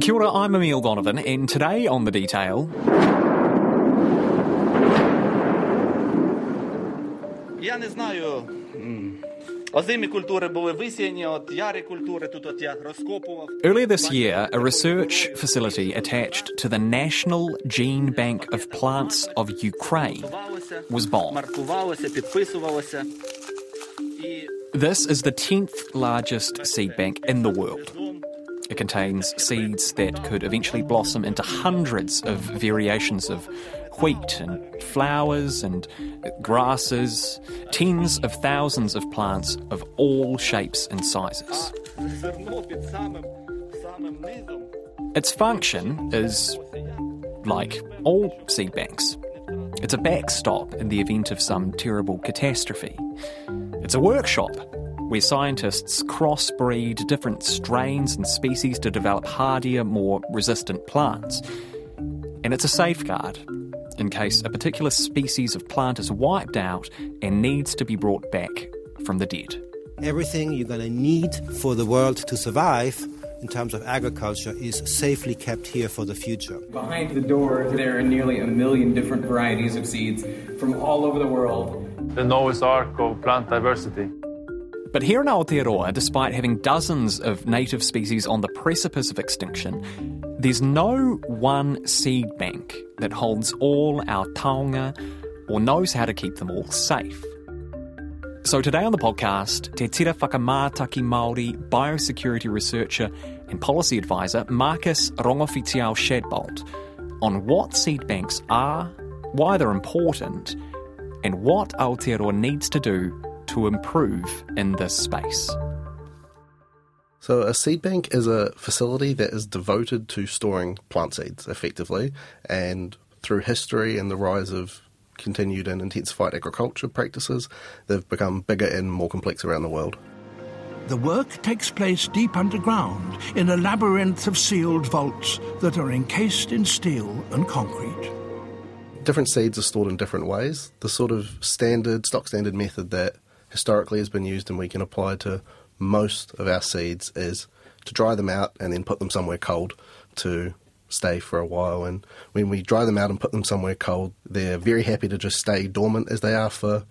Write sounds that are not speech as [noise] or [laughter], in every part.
Kia ora, I'm Emile Donovan, and today on The Detail. Earlier this year, a research facility attached to the National Gene Bank of Plants of Ukraine was bombed. This is the 10th largest seed bank in the world. It contains seeds that could eventually blossom into hundreds of variations of wheat and flowers and grasses, tens of thousands of plants of all shapes and sizes. Its function is like all seed banks. It's a backstop in the event of some terrible catastrophe. It's a workshop where scientists crossbreed different strains and species to develop hardier, more resistant plants. And it's a safeguard in case a particular species of plant is wiped out and needs to be brought back from the dead. Everything you're going to need for the world to survive in terms of agriculture is safely kept here for the future. Behind the door, there are nearly a million different varieties of seeds from all over the world. the Noah's Ark of plant diversity. But here in Aotearoa, despite having dozens of native species on the precipice of extinction, there's no one seed bank that holds all our taonga or knows how to keep them all safe. So today on the podcast, Te Tira Whakamātaki Māori biosecurity researcher and policy advisor Marcus Rongofitiao Shadbolt on what seed banks are, why they're important, and what Aotearoa needs to do to improve in this space. So, a seed bank is a facility that is devoted to storing plant seeds effectively. And through history and the rise of continued and intensified agriculture practices, they've become bigger and more complex around the world. The work takes place deep underground in a labyrinth of sealed vaults that are encased in steel and concrete. Different seeds are stored in different ways. The sort of standard, stock standard method that historically has been used and we can apply to most of our seeds is to dry them out and then put them somewhere cold to stay for a while. And when we dry them out and put them somewhere cold, they're very happy to just stay dormant as they are for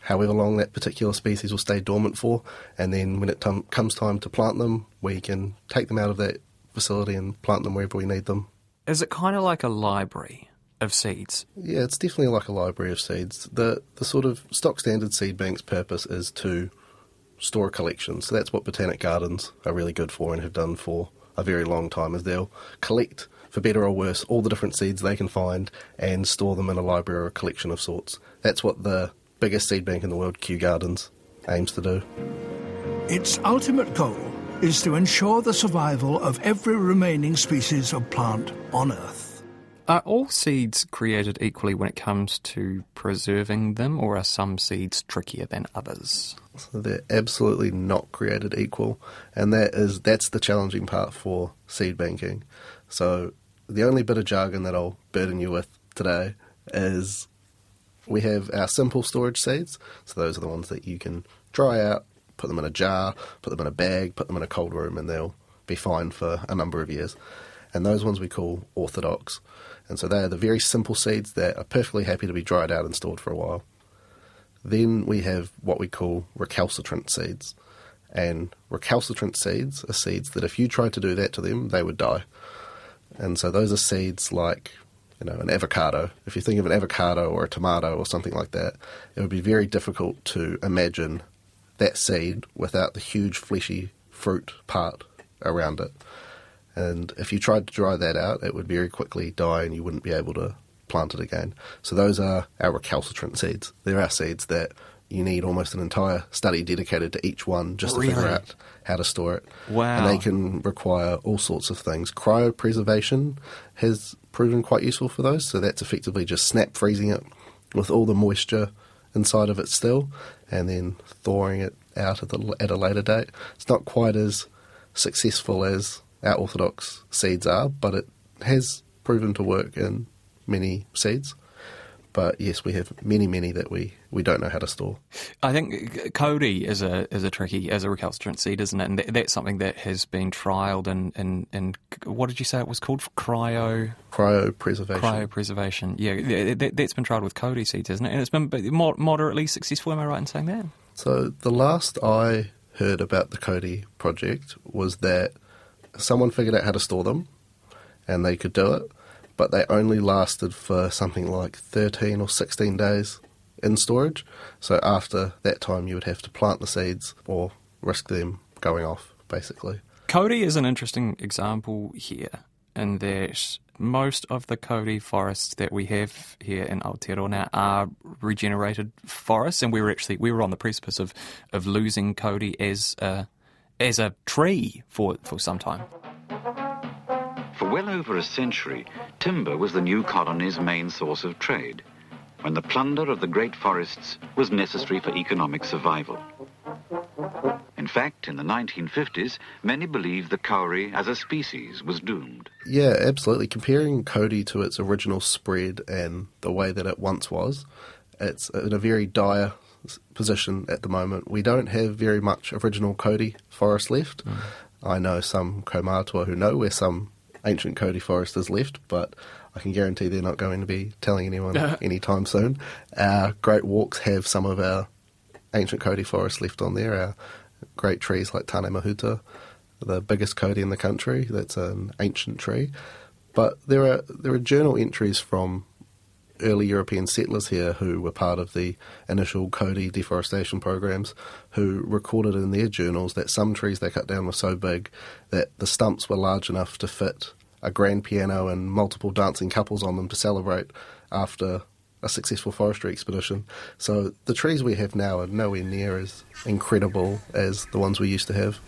however long that particular species will stay dormant for. And then when it tum- comes time to plant them, we can take them out of that facility and plant them wherever we need them. Is it kind of like a library of seeds? Yeah, it's definitely like a library of seeds. The the sort of stock standard seed bank's purpose is to store a collection. So that's what botanic gardens are really good for and have done for a very long time is they'll collect for better or worse all the different seeds they can find and store them in a library or a collection of sorts. That's what the biggest seed bank in the world, Kew Gardens, aims to do. Its ultimate goal is to ensure the survival of every remaining species of plant on Earth. Are all seeds created equally when it comes to preserving them, or are some seeds trickier than others? So they're absolutely not created equal, and that is that's the challenging part for seed banking. So the only bit of jargon that I'll burden you with today is we have our simple storage seeds. So those are the ones that you can dry out, put them in a jar, put them in a bag, put them in a cold room, and they'll be fine for a number of years. And those ones we call orthodox. And so they are the very simple seeds that are perfectly happy to be dried out and stored for a while. Then we have what we call recalcitrant seeds. And recalcitrant seeds are seeds that if you tried to do that to them, they would die. And so those are seeds like, you know, an avocado. If you think of an avocado or a tomato or something like that, it would be very difficult to imagine that seed without the huge fleshy fruit part around it. And if you tried to dry that out, it would very quickly die and you wouldn't be able to plant it again. So those are our recalcitrant seeds. They're our seeds that you need almost an entire study dedicated to each one just to figure out how to store it. Wow. And they can require all sorts of things. Cryopreservation has proven quite useful for those. So that's effectively just snap freezing it with all the moisture inside of it still and then thawing it out at, the, at a later date. It's not quite as successful as our orthodox seeds are, but it has proven to work in many seeds. But yes, we have many, many that we, we don't know how to store. I think uh, kauri is a is a tricky as a recalcitrant seed, isn't it? And that, that's something that has been trialled in, in, in what did you say it was called? Cryo Cryopreservation. cryopreservation. Yeah, that, that's been trialled with kauri seeds, isn't it? And it's been mo- moderately successful. Am I right in saying that? So the last I heard about the kauri project was that someone figured out how to store them, and they could do it, but they only lasted for something like 13 or 16 days in storage. So after that time, you would have to plant the seeds or risk them going off, basically. kauri is an interesting example here in that most of the kauri forests that we have here in Aotearoa are regenerated forests, and we were actually we were on the precipice of, of losing Cody as a as a tree for, for some time. For well over a century, timber was the new colony's main source of trade, when the plunder of the great forests was necessary for economic survival. In fact, in the 1950s, many believed the kauri as a species was doomed. Yeah, absolutely. Comparing kauri to its original spread and the way that it once was, it's in a very dire s- position at the moment. We don't have very much original kauri forest left. Mm. I know some kaumātua who know where some ancient kauri forest is left, but I can guarantee they're not going to be telling anyone [laughs] anytime soon. Our Great Walks have some of our ancient kauri forest left on there. Our great trees like Tane Mahuta, the biggest kauri in the country. That's an ancient tree. But there are there are journal entries from early European settlers here who were part of the initial kauri deforestation programs who recorded in their journals that some trees they cut down were so big that the stumps were large enough to fit a grand piano and multiple dancing couples on them to celebrate after a successful forestry expedition. So the trees we have now are nowhere near as incredible as the ones we used to have.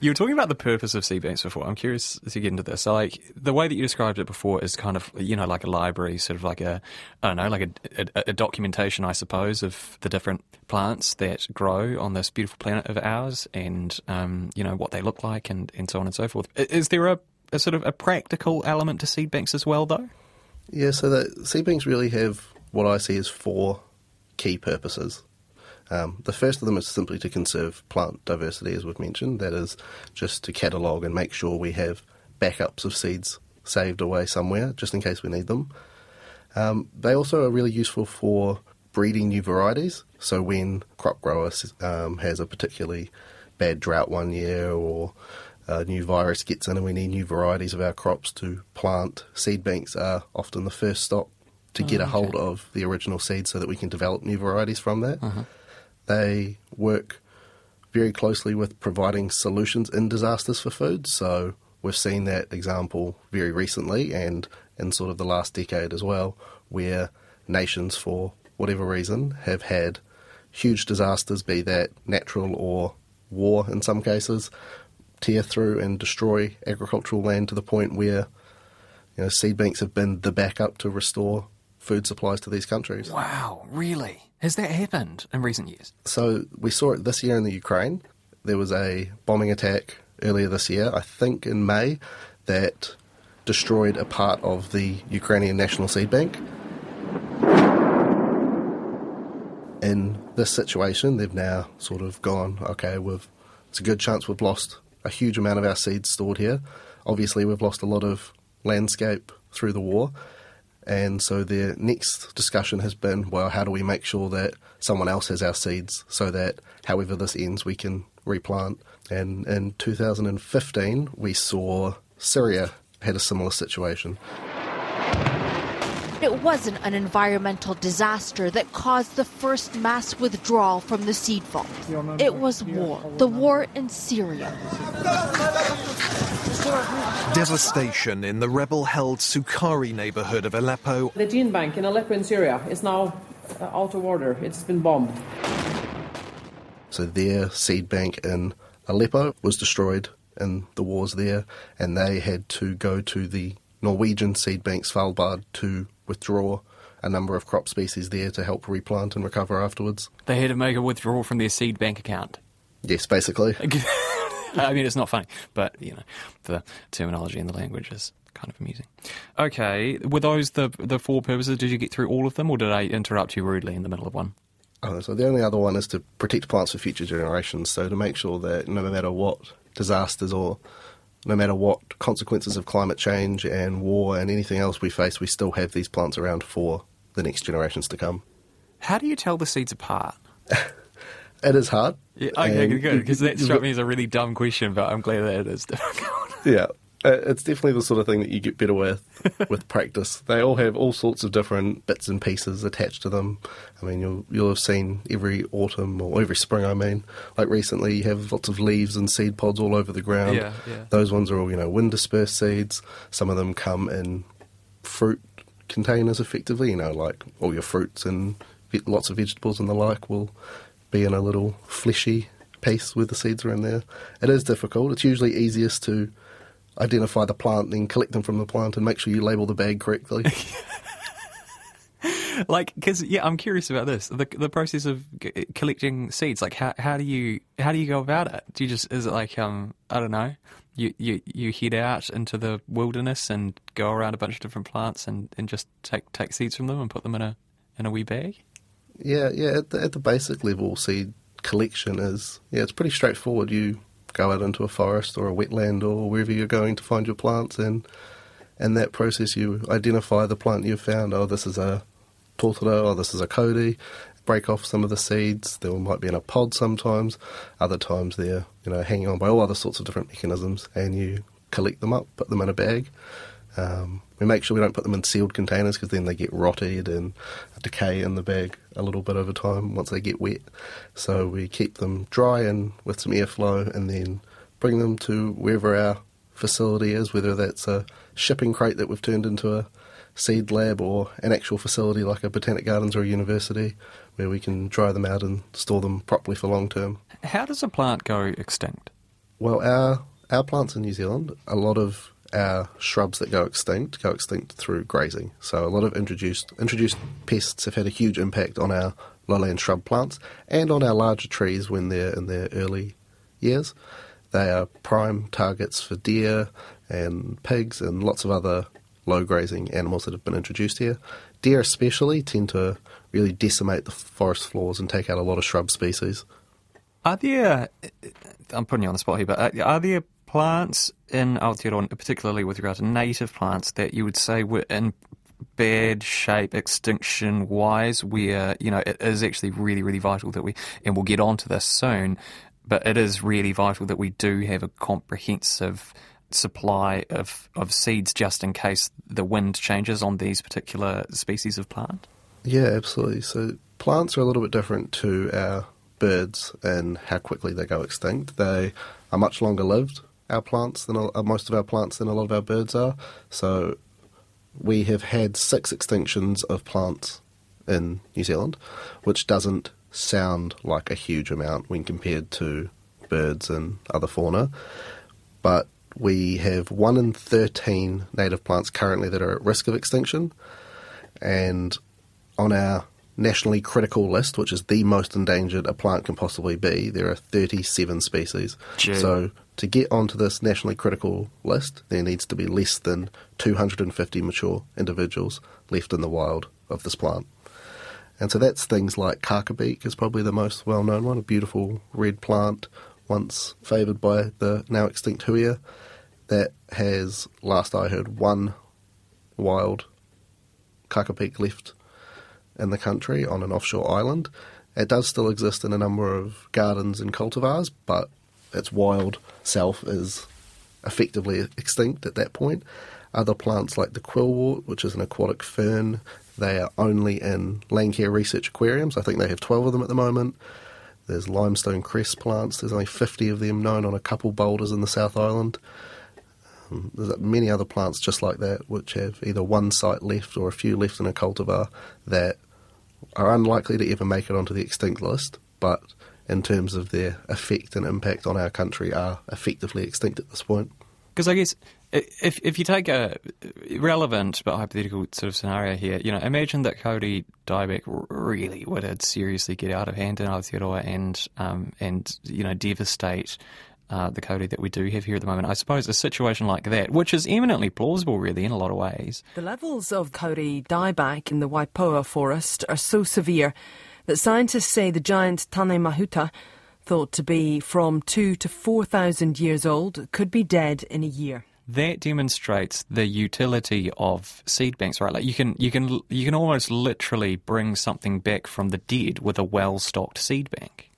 You were talking about the purpose of seed banks before. I'm curious to get into this. So, like the way that you described it before is kind of you know like a library, sort of like a I don't know, like a, a, a documentation, I suppose, of the different plants that grow on this beautiful planet of ours, and um, you know what they look like, and, and so on and so forth. Is there a, a sort of a practical element to seed banks as well, though? Yeah, so the seed banks really have what I see as four key purposes. Um, the first of them is simply to conserve plant diversity, as we've mentioned. That is just to catalogue and make sure we have backups of seeds saved away somewhere, just in case we need them. Um, they also are really useful for breeding new varieties. So when crop grower um, has a particularly bad drought one year or a new virus gets in and we need new varieties of our crops to plant, seed banks are often the first stop to get a hold of the original seed so that we can develop new varieties from that. They work very closely with providing solutions in disasters for food. So we've seen that example very recently and in sort of the last decade as well, where nations, for whatever reason, have had huge disasters, be that natural or war in some cases, tear through and destroy agricultural land to the point where you know, seed banks have been the backup to restore food supplies to these countries. Wow, really? Has that happened in recent years? So we saw it this year in the Ukraine. There was a bombing attack earlier this year, I think in May, that destroyed a part of the Ukrainian National Seed Bank. In this situation, they've now sort of gone, okay, we've, it's a good chance we've lost a huge amount of our seeds stored here. Obviously, we've lost a lot of landscape through the war. And so their next discussion has been, well, how do we make sure that someone else has our seeds so that however this ends, we can replant? And in 2015, we saw Syria had a similar situation. It wasn't an environmental disaster that caused the first mass withdrawal from the seed vault. It was war, the war in Syria. Devastation in the rebel held Sukari neighborhood of Aleppo The gene bank in Aleppo in Syria is now uh, out of order. It's been bombed. So their seed bank in Aleppo was destroyed in the wars there, and they had to go to the Norwegian seed bank Svalbard to withdraw a number of crop species there to help replant and recover afterwards. They had to make a withdrawal from their seed bank account. Yes, basically. [laughs] [laughs] I mean, it's not funny, but you know, the terminology and the language is kind of amusing. Okay, were those the the four purposes? Did you get through all of them, or did I interrupt you rudely in the middle of one? Oh, so the only other one is to protect plants for future generations. So to make sure that no matter what disasters or no matter what consequences of climate change and war and anything else we face, we still have these plants around for the next generations to come. How do you tell the seeds apart? [laughs] It is hard. Yeah, okay, And good, because that struck me as a really dumb question, but I'm glad that it is difficult. [laughs] Yeah, uh, it's definitely the sort of thing that you get better with [laughs] with practice. They all have all sorts of different bits and pieces attached to them. I mean, you'll you'll have seen every autumn or every spring. I mean, like recently, you have lots of leaves and seed pods all over the ground. Yeah, yeah. Those ones are all you know wind dispersed seeds. Some of them come in fruit containers, effectively. You know, like all your fruits and lots of vegetables and the like will be in a little fleshy piece where the seeds are in there. It is difficult. It's usually easiest to identify the plant, and then collect them from the plant, and make sure you label the bag correctly. [laughs] like, because yeah, I'm curious about this. The the process of g- collecting seeds. Like, how how do you how do you go about it? Do you just is it like um I don't know. You, you you head out into the wilderness and go around a bunch of different plants and, and just take take seeds from them and put them in a in a wee bag. Yeah, yeah. At the, at the basic level, seed collection is yeah, it's pretty straightforward. You go out into a forest or a wetland or wherever you're going to find your plants, and in that process, you identify the plant you've found. Oh, this is a totara, or this is a kauri. Break off some of the seeds. They might be in a pod sometimes. Other times they're you know hanging on by all other sorts of different mechanisms, and you collect them up, put them in a bag. Um, we make sure we don't put them in sealed containers because then they get rotted and decay in the bag a little bit over time once they get wet. So we keep them dry and with some airflow and then bring them to wherever our facility is, whether that's a shipping crate that we've turned into a seed lab or an actual facility like a botanic gardens or a university where we can dry them out and store them properly for long term. How does a plant go extinct? Well, our our plants in New Zealand, a lot of our shrubs that go extinct go extinct through grazing. So a lot of introduced introduced pests have had a huge impact on our lowland shrub plants and on our larger trees when they're in their early years. They are prime targets for deer and pigs and lots of other low grazing animals that have been introduced here. Deer especially tend to really decimate the forest floors and take out a lot of shrub species. Are there? I'm putting you on the spot here, but are, there plants in Aotearoa, particularly with regard to native plants, that you would say were in bad shape extinction wise, where you know it is actually really, really vital that we, and we'll get onto this soon, but it is really vital that we do have a comprehensive supply of, of seeds just in case the wind changes on these particular species of plant? Yeah, absolutely. So plants are a little bit different to our birds and how quickly they go extinct. They are much longer lived, our plants, than uh, most of our plants than a lot of our birds are. So we have had six extinctions of plants in New Zealand, which doesn't sound like a huge amount when compared to birds and other fauna. But we have one in 13 native plants currently that are at risk of extinction. And on our nationally critical list, which is the most endangered a plant can possibly be, there are 37 species. Gee. So to get onto this nationally critical list, there needs to be less than 250 mature individuals left in the wild of this plant. And so that's things like Kakabeak is probably the most well known one, a beautiful red plant, once favoured by the now extinct huia, that has, last I heard, one wild Kakabeak left in the country on an offshore island. It does still exist in a number of gardens and cultivars, but its wild self is effectively extinct at that point. Other plants like the quillwort, which is an aquatic fern, they are only in Landcare Research Aquariums. I think they have 12 of them at the moment. There's limestone cress plants. There's only 50 of them known on a couple boulders in the South Island. Um, there's many other plants just like that, which have either one site left or a few left in a cultivar that are unlikely to ever make it onto the extinct list, but in terms of their effect and impact on our country, are effectively extinct at this point. Because I guess if if you take a relevant but hypothetical sort of scenario here, you know, imagine that kauri dieback really would seriously get out of hand in Aotearoa and um, and you know devastate uh, the kauri that we do have here at the moment. I suppose a situation like that, which is eminently plausible, really, in a lot of ways. The levels of kauri dieback in the Waipoua forest are so severe that scientists say the giant Tane Mahuta, thought to be from two to four thousand years old, could be dead in a year that demonstrates the utility of seed banks, right? Like you can you can you can almost literally bring something back from the dead with a well-stocked seed bank.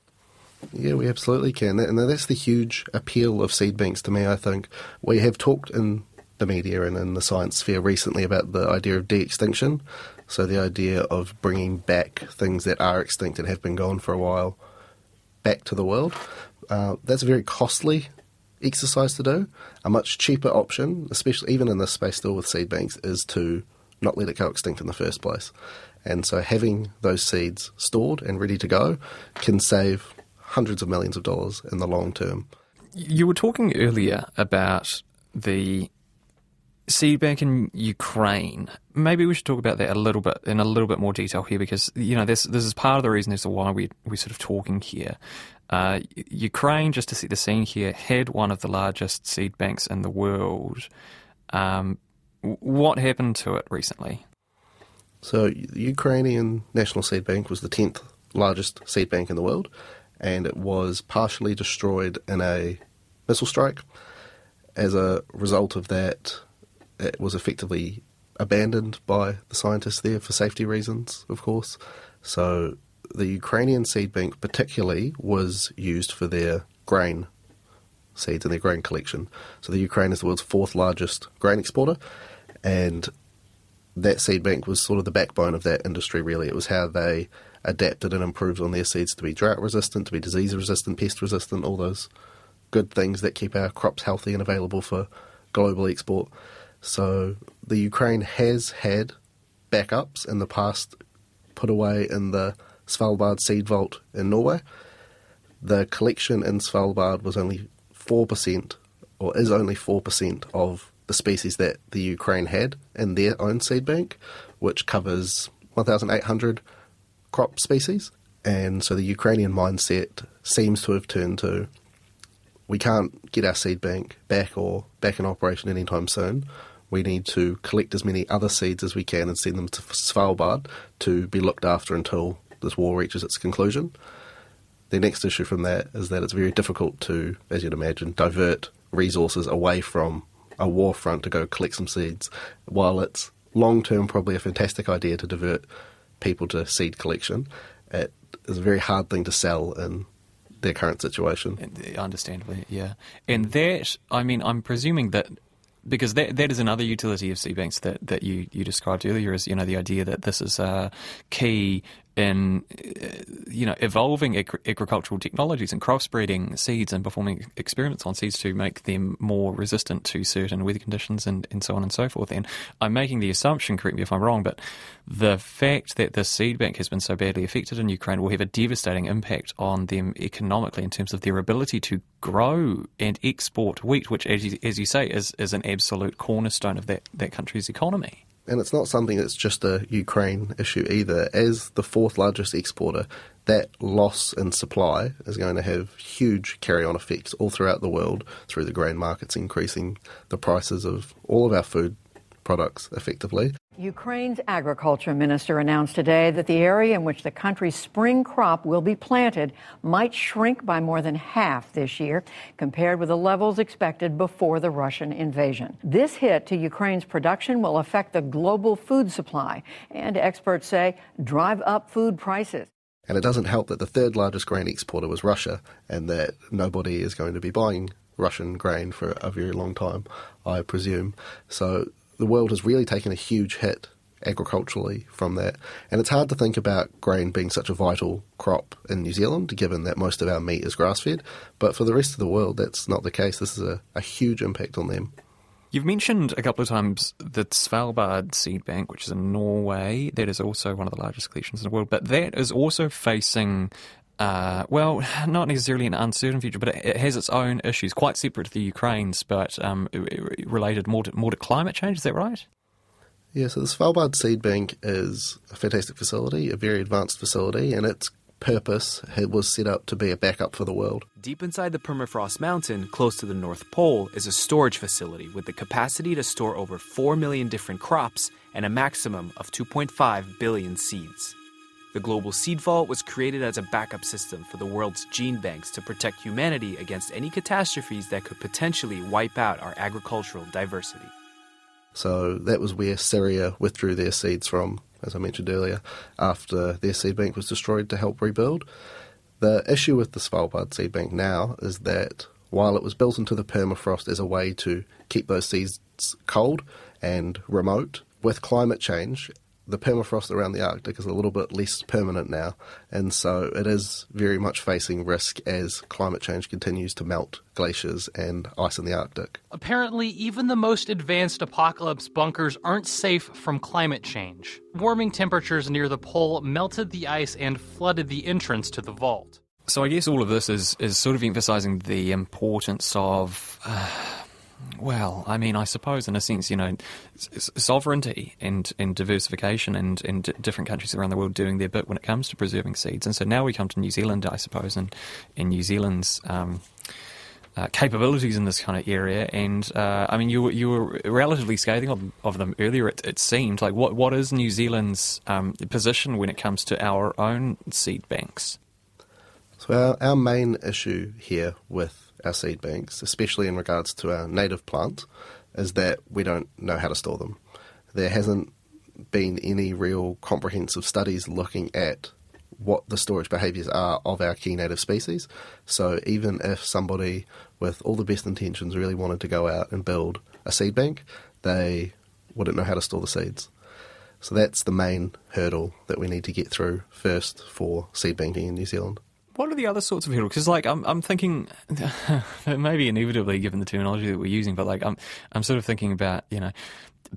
Yeah, we absolutely can, and that's the huge appeal of seed banks to me. I think we have talked in the media and in the science sphere recently about the idea of de-extinction. So the idea of bringing back things that are extinct and have been gone for a while back to the world. Uh, that's a very costly exercise to do. A much cheaper option, especially even in this space still with seed banks, is to not let it go extinct in the first place. And so having those seeds stored and ready to go can save hundreds of millions of dollars in the long term. You were talking earlier about the seed bank in Ukraine. Maybe we should talk about that a little bit in a little bit more detail here because you know this this is part of the reason as to why we we're sort of talking here. Uh, Ukraine, just to set the scene here, had one of the largest seed banks in the world. Um, what happened to it recently? So, the Ukrainian National Seed Bank was the 10th largest seed bank in the world, and it was partially destroyed in a missile strike. As a result of that, it was effectively abandoned by the scientists there for safety reasons, of course. So, the Ukrainian seed bank, particularly, was used for their grain seeds and their grain collection. So the Ukraine is the world's fourth largest grain exporter, and that seed bank was sort of the backbone of that industry. Really, it was how they adapted and improved on their seeds to be drought resistant, to be disease resistant, pest resistant, all those good things that keep our crops healthy and available for global export. So the Ukraine has had backups in the past put away in the Svalbard Seed Vault in Norway. The collection in Svalbard was only 4%, or is only 4% of the species that the Ukraine had in their own seed bank, which covers 1,800 crop species. And so the Ukrainian mindset seems to have turned to we can't get our seed bank back or back in operation anytime soon. We need to collect as many other seeds as we can and send them to Svalbard to be looked after until this war reaches its conclusion. The next issue from that is that it's very difficult to, as you'd imagine, divert resources away from a war front to go collect some seeds, while it's long term probably a fantastic idea to divert people to seed collection. It is a very hard thing to sell in their current situation. Uh, understandably, yeah. And that, I mean, I'm presuming that because that that is another utility of seed banks that, that you, you described earlier is you know the idea that this is a key in uh, you know evolving ag- agricultural technologies and crossbreeding seeds and performing experiments on seeds to make them more resistant to certain weather conditions and, and so on and so forth. And I'm making the assumption, correct me if I'm wrong, but the fact that the seed bank has been so badly affected in Ukraine will have a devastating impact on them economically in terms of their ability to grow and export wheat, which, as you, as you say, is, is an absolute cornerstone of that, that country's economy. And it's not something that's just a Ukraine issue either. As the fourth largest exporter, that loss in supply is going to have huge carry on effects all throughout the world through the grain markets, increasing the prices of all of our food products effectively. Ukraine's agriculture minister announced today that the area in which the country's spring crop will be planted might shrink by more than half this year compared with the levels expected before the Russian invasion. This hit to Ukraine's production will affect the global food supply and experts say drive up food prices. And it doesn't help that the third largest grain exporter was Russia and that nobody is going to be buying Russian grain for a very long time, I presume. So the world has really taken a huge hit agriculturally from that. And it's hard to think about grain being such a vital crop in New Zealand, given that most of our meat is grass fed. But for the rest of the world, that's not the case. This is a, a huge impact on them. You've mentioned a couple of times the Svalbard Seed Bank, which is in Norway. That is also one of the largest collections in the world, but that is also facing uh, well, [sighs] not necessarily an uncertain future, but it, it, has its own issues, quite separate to the Ukraine's, but um, related more to, more to climate change. Is that right? Yeah, so the Svalbard Seed Bank is a fantastic facility, a very advanced facility, and it's purpose was set up to be a backup for the world. Deep inside the permafrost mountain, close to the North Pole, is a storage facility with the capacity to store over 4 million different crops and a maximum of 2.5 billion seeds. The Global Seed Vault was created as a backup system for the world's gene banks to protect humanity against any catastrophes that could potentially wipe out our agricultural diversity. So that was where Syria withdrew their seeds from as I mentioned earlier, after their seed bank was destroyed to help rebuild. The issue with the Svalbard seed bank now is that while it was built into the permafrost as a way to keep those seeds cold and remote, with climate change the permafrost around the Arctic is a little bit less permanent now, and so it is very much facing risk as climate change continues to melt glaciers and ice in the Arctic. Apparently, even the most advanced apocalypse bunkers aren't safe from climate change. Warming temperatures near the pole melted the ice and flooded the entrance to the vault. So I guess all of this is, is sort of emphasizing the importance of. Uh, well, I mean, I suppose in a sense, you know, sovereignty and, and diversification and, and different countries around the world doing their bit when it comes to preserving seeds. And so now we come to New Zealand, I suppose, and, and New Zealand's um, uh, capabilities in this kind of area. And uh, I mean, you, you were relatively scathing of, of them earlier, it, it, seemed. Like, what, what is New Zealand's um, position when it comes to our own seed banks? So, our, our main issue here with our seed banks, especially in regards to our native plants, is that we don't know how to store them. There hasn't been any real comprehensive studies looking at what the storage behaviours are of our key native species. So even if somebody with all the best intentions really wanted to go out and build a seed bank, they wouldn't know how to store the seeds. So that's the main hurdle that we need to get through first for seed banking in New Zealand. What are the other sorts of heroes? Because like I'm, I'm thinking, [laughs] maybe inevitably given the terminology that we're using, but like I'm, I'm sort of thinking about you know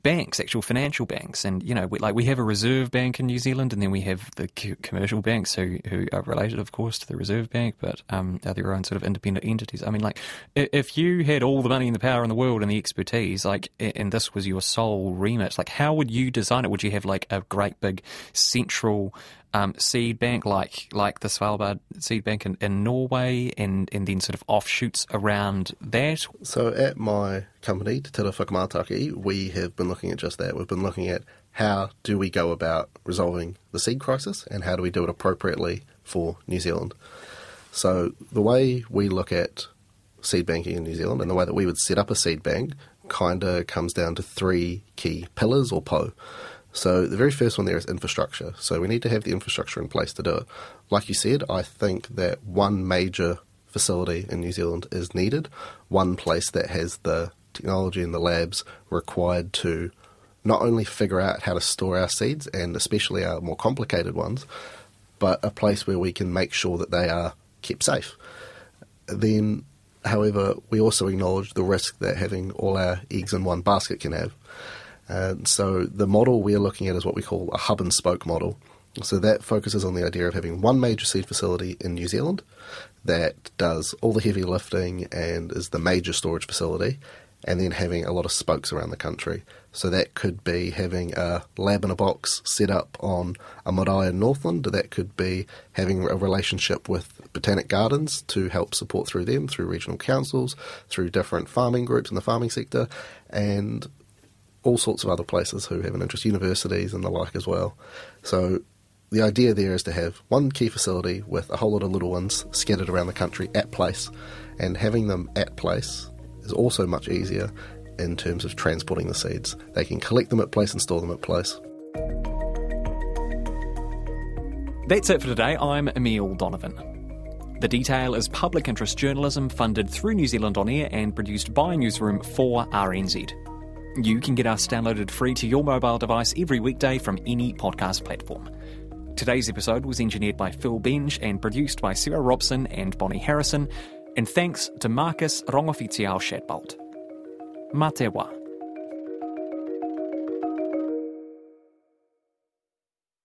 banks, actual financial banks, and you know, we, like we have a reserve bank in New Zealand, and then we have the commercial banks who who are related, of course, to the Reserve Bank, but um, are their own sort of independent entities. I mean, like if you had all the money and the power in the world and the expertise, like, and this was your sole remit, like, how would you design it? Would you have like a great big central um, seed bank like like the Svalbard seed bank in, in Norway and, and then sort of offshoots around that? So at my company, Te Whakamataki, we have been looking at just that. We've been looking at how do we go about resolving the seed crisis and how do we do it appropriately for New Zealand. So the way we look at seed banking in New Zealand and the way that we would set up a seed bank kind of comes down to three key pillars or pou. So the very first one there is infrastructure. So we need to have the infrastructure in place to do it. Like you said, I think that one major facility in New Zealand is needed, one place that has the technology in the labs required to not only figure out how to store our seeds and especially our more complicated ones, but a place where we can make sure that they are kept safe. Then, however, we also acknowledge the risk that having all our eggs in one basket can have. And so the model we're looking at is what we call a hub and spoke model. So that focuses on the idea of having one major seed facility in New Zealand that does all the heavy lifting and is the major storage facility, and then having a lot of spokes around the country. So that could be having a lab in a box set up on a marae in Northland. That could be having a relationship with botanic gardens to help support through them, through regional councils, through different farming groups in the farming sector, and all sorts of other places who have an interest, universities and the like as well. So the idea there is to have one key facility with a whole lot of little ones scattered around the country at place, and having them at place is also much easier in terms of transporting the seeds. They can collect them at place and store them at place. That's it for today. I'm Emile Donovan. The Detail is public interest journalism funded through New Zealand On Air and produced by Newsroom for RNZ. You can get us downloaded free to your mobile device every weekday from any podcast platform. Today's episode was engineered by Phil Benge and produced by Sarah Robson and Bonnie Harrison. And thanks to Marcus Rongofitiao Shadbolt. Matewa.